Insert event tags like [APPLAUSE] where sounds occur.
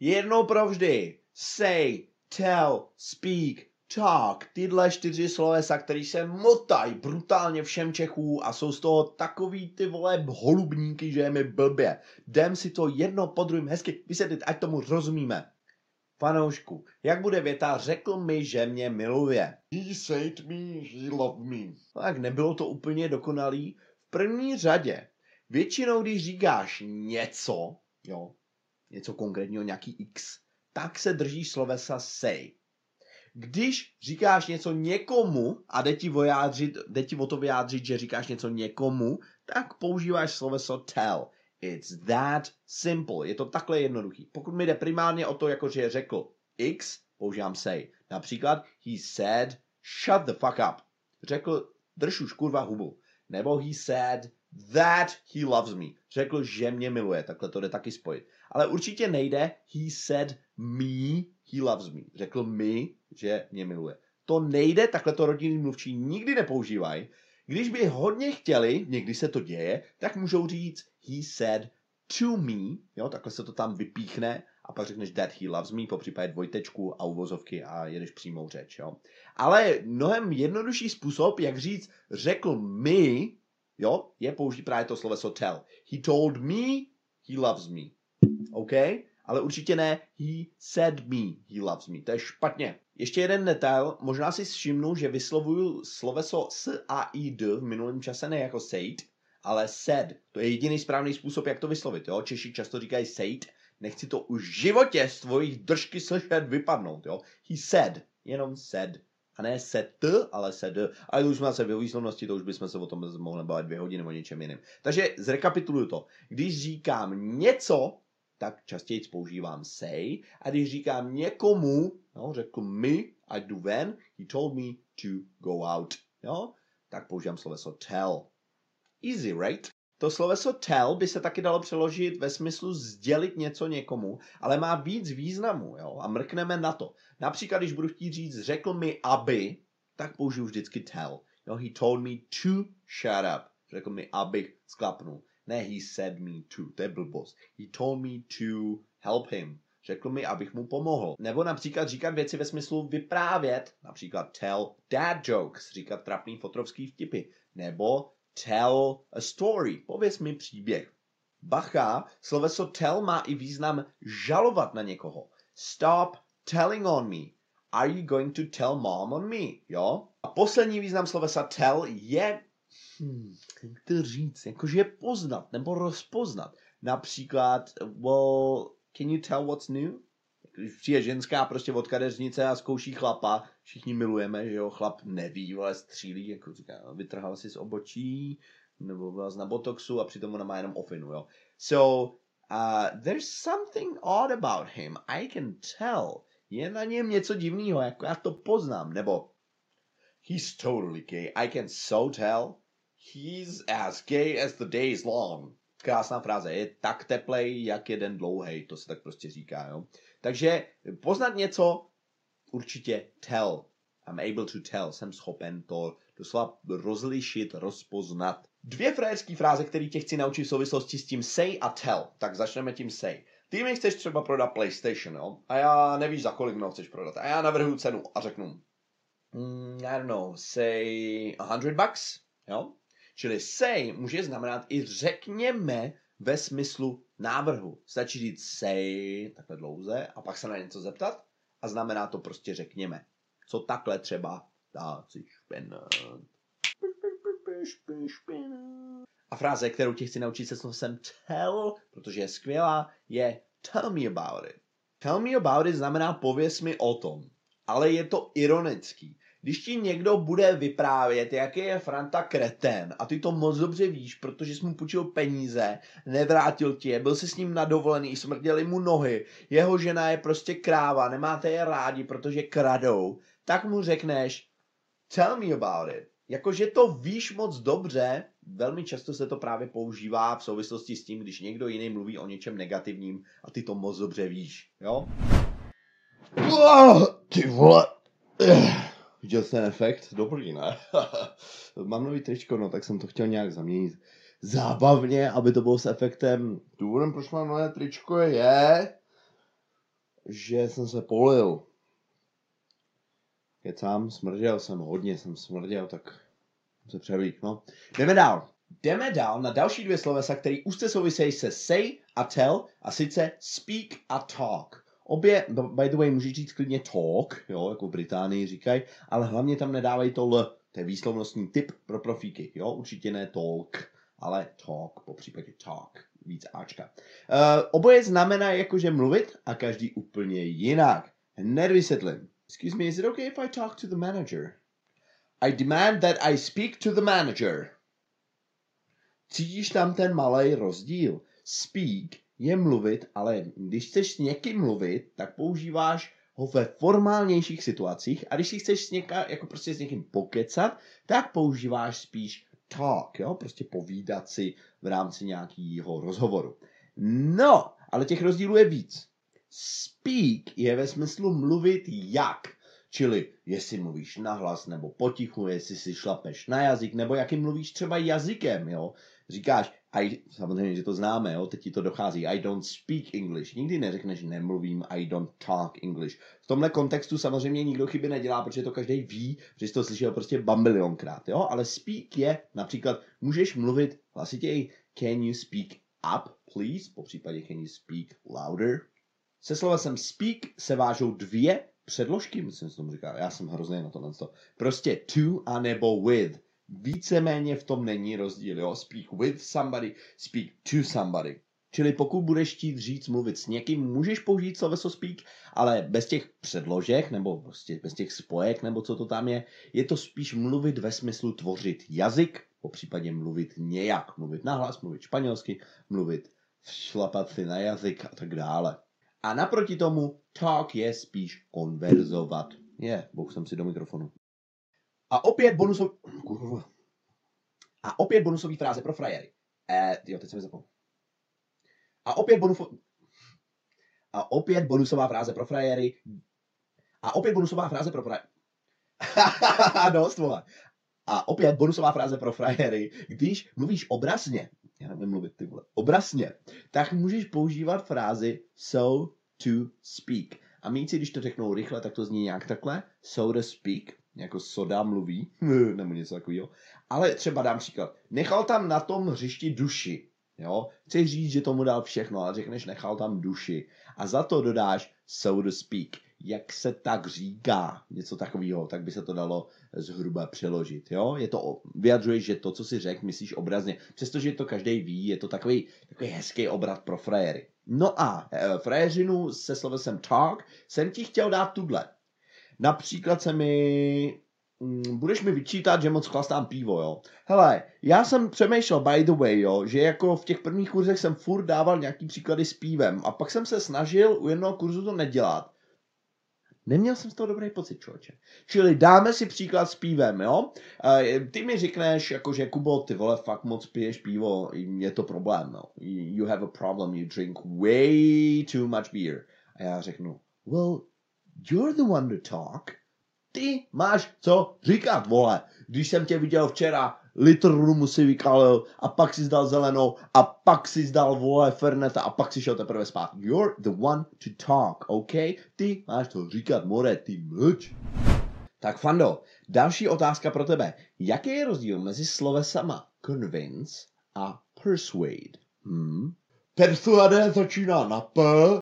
Jednou provždy. Say, tell, speak, talk. Tyhle čtyři slovesa, které se motají brutálně všem Čechů a jsou z toho takový ty vole holubníky, že je mi blbě. Jdem si to jedno po druhém hezky vysvětlit, ať tomu rozumíme. Fanoušku, jak bude věta, řekl mi, že mě miluje. He said me, he loved me. Tak nebylo to úplně dokonalý. V první řadě, většinou když říkáš něco, jo, něco konkrétního, nějaký x, tak se držíš slovesa say. Když říkáš něco někomu a jde ti, vyjádřit, jde ti o to vyjádřit, že říkáš něco někomu, tak používáš sloveso tell. It's that simple. Je to takhle jednoduchý. Pokud mi jde primárně o to, jako že řekl X, používám say. Například, he said, shut the fuck up. Řekl, drž už kurva hubu. Nebo he said that he loves me. Řekl, že mě miluje. Takhle to jde taky spojit. Ale určitě nejde he said me, he loves me. Řekl mi, že mě miluje. To nejde, takhle to rodinný mluvčí nikdy nepoužívají. Když by hodně chtěli, někdy se to děje, tak můžou říct he said to me, jo, takhle se to tam vypíchne a pak řekneš that he loves me, po případě dvojtečku a uvozovky a jedeš přímou řeč, jo. Ale mnohem jednodušší způsob, jak říct řekl mi, jo, je použít právě to sloveso tell. He told me he loves me. OK? Ale určitě ne he said me he loves me. To je špatně. Ještě jeden detail, možná si všimnu, že vyslovuju sloveso s a i d v minulém čase ne jako said, ale said. To je jediný správný způsob, jak to vyslovit. Jo? Češi často říkají said, nechci to už v životě z tvojich držky slyšet vypadnout. Jo? He said, jenom said. A ne set, ale sed. Ale už jsme se ve výslovnosti, to už bychom se o tom mohli bavit dvě hodiny o něčem jiném. Takže zrekapituluju to. Když říkám něco, tak častěji používám say. A když říkám někomu, no, řekl mi, ať jdu ven, he told me to go out. Jo? Tak používám sloveso tell. Easy, right? To sloveso tell by se taky dalo přeložit ve smyslu sdělit něco někomu, ale má víc významu, jo? A mrkneme na to. Například, když budu chtít říct, řekl mi, aby, tak použiju vždycky tell. Jo? He told me to shut up. Řekl mi, abych sklapnul. Ne, he said me to, to je blbost. He told me to help him. Řekl mi, abych mu pomohl. Nebo například říkat věci ve smyslu vyprávět, například tell dad jokes, říkat trapný fotrovský vtipy. Nebo tell a story, pověz mi příběh. Bacha, sloveso tell má i význam žalovat na někoho. Stop telling on me. Are you going to tell mom on me? Jo? A poslední význam slovesa tell je hmm, jak to říct, jakože poznat nebo rozpoznat. Například, well, can you tell what's new? Když přijde ženská prostě od kadeřnice a zkouší chlapa, všichni milujeme, že jo, chlap neví, ale střílí, jako říká, vytrhal si z obočí, nebo vás na botoxu a přitom ona má jenom ofinu, jo. So, uh, there's something odd about him, I can tell. Je na něm něco divného, jako já to poznám, nebo he's totally gay, I can so tell. He's as gay as the day is long. Krásná fráze. Je tak teplej, jak jeden dlouhý. To se tak prostě říká, jo. Takže poznat něco určitě tell. I'm able to tell. Jsem schopen to doslova rozlišit, rozpoznat. Dvě frajerské fráze, které tě chci naučit v souvislosti s tím say a tell. Tak začneme tím say. Ty mi chceš třeba prodat PlayStation, jo? A já nevíš, za kolik mi ho chceš prodat. A já navrhuju cenu a řeknu, mm, I don't know, say 100 bucks, jo? Čili say může znamenat i řekněme ve smyslu návrhu. Stačí říct say takhle dlouze a pak se na něco zeptat a znamená to prostě řekněme. Co takhle třeba dá si špenat. A fráze, kterou ti chci naučit se slovem tell, protože je skvělá, je tell me about it. Tell me about it znamená pověs mi o tom. Ale je to ironický. Když ti někdo bude vyprávět, jaký je Franta kretén a ty to moc dobře víš, protože jsi mu půjčil peníze, nevrátil ti je, byl si s ním na dovolený, smrděli mu nohy, jeho žena je prostě kráva, nemáte je rádi, protože kradou, tak mu řekneš tell me about it. Jakože to víš moc dobře, velmi často se to právě používá v souvislosti s tím, když někdo jiný mluví o něčem negativním a ty to moc dobře víš, jo? Oh, ty vole. Viděl jsi ten efekt? Dobrý, ne? [LAUGHS] Mám nový tričko, no, tak jsem to chtěl nějak zaměnit zábavně, aby to bylo s efektem. Důvodem, proč mám nové tričko je, že jsem se polil. Kecám, smrděl jsem, hodně jsem smrděl, tak se převlík, no. Jdeme dál. Jdeme dál na další dvě slovesa, které úzce souvisejí se say a tell, a sice speak a talk. Obě, by the way, můžeš říct klidně talk, jo, jako v Británii říkají, ale hlavně tam nedávají to l, to je výslovnostní typ pro profíky, jo, určitě ne talk, ale talk, po případě talk, víc Ačka. Uh, oboje znamená jakože mluvit a každý úplně jinak. Hned vysvětlím. Excuse me, is it okay if I talk to the manager? I demand that I speak to the manager. Cítíš tam ten malý rozdíl? Speak je mluvit, ale když chceš s někým mluvit, tak používáš ho ve formálnějších situacích a když si chceš s něka, jako prostě s někým pokecat, tak používáš spíš talk, jo, prostě povídat si v rámci nějakého rozhovoru. No, ale těch rozdílů je víc. Speak je ve smyslu mluvit jak. Čili jestli mluvíš nahlas nebo potichu, jestli si šlapeš na jazyk, nebo jakým mluvíš třeba jazykem, jo. Říkáš, I, samozřejmě, že to známe, jo, teď ti to dochází, I don't speak English. Nikdy neřekneš, nemluvím, I don't talk English. V tomhle kontextu samozřejmě nikdo chyby nedělá, protože to každý ví, protože to slyšel prostě bambilionkrát, jo, ale speak je například, můžeš mluvit hlasitěji, can you speak up, please, po případě can you speak louder. Se slovem speak se vážou dvě předložky, myslím, že tomu říká, já jsem hrozný na tohle. Prostě to a nebo with. Víceméně v tom není rozdíl, jo. Speak with somebody, speak to somebody. Čili pokud budeš chtít říct, mluvit s někým, můžeš použít sloveso speak, ale bez těch předložek, nebo prostě bez těch spojek, nebo co to tam je, je to spíš mluvit ve smyslu tvořit jazyk, po případě mluvit nějak, mluvit nahlas, mluvit španělsky, mluvit šlapat si na jazyk a tak dále. A naproti tomu talk je spíš konverzovat. Je, yeah, jsem si do mikrofonu. A opět bonusový... A opět bonusový fráze pro frajery. Eh, jo, teď jsem zapomněl. A opět bonusový... A opět bonusová fráze pro frajery. A opět bonusová fráze pro frajery. Dost, [LAUGHS] vole. A opět bonusová fráze pro frajery. Když mluvíš obrazně, já nevím mluvit ty vole, obrazně, tak můžeš používat frázi so to speak. A míci, když to řeknou rychle, tak to zní nějak takhle, so to speak, jako soda mluví, [LAUGHS] nebo něco takového. Ale třeba dám příklad, nechal tam na tom hřišti duši, jo, chceš říct, že tomu dal všechno, ale řekneš, nechal tam duši. A za to dodáš so to speak jak se tak říká, něco takového, tak by se to dalo zhruba přeložit. Jo? Je to, vyjadřuješ, že to, co si řekl, myslíš obrazně. Přestože to každý ví, je to takový, takový hezký obraz pro frajery. No a e, frajeřinu se slovesem talk jsem ti chtěl dát tuhle. Například se mi mm, budeš mi vyčítat, že moc chlastám pivo, jo. Hele, já jsem přemýšlel, by the way, jo, že jako v těch prvních kurzech jsem furt dával nějaký příklady s pívem a pak jsem se snažil u jednoho kurzu to nedělat Neměl jsem z toho dobrý pocit, člověče. Čili dáme si příklad s pívem, jo? Ty mi řekneš, jako že Kubo, ty vole, fakt moc piješ pivo, je to problém, no. You have a problem, you drink way too much beer. A já řeknu, well, you're the one to talk. Ty máš co říkat, vole. Když jsem tě viděl včera litr rumu si vykalil a pak si zdal zelenou a pak si zdal vole Ferneta a pak si šel teprve spát. You're the one to talk, OK? Ty máš to říkat, more, ty mlč. Tak Fando, další otázka pro tebe. Jaký je rozdíl mezi slovesama convince a persuade? Hmm? Persuade začíná na P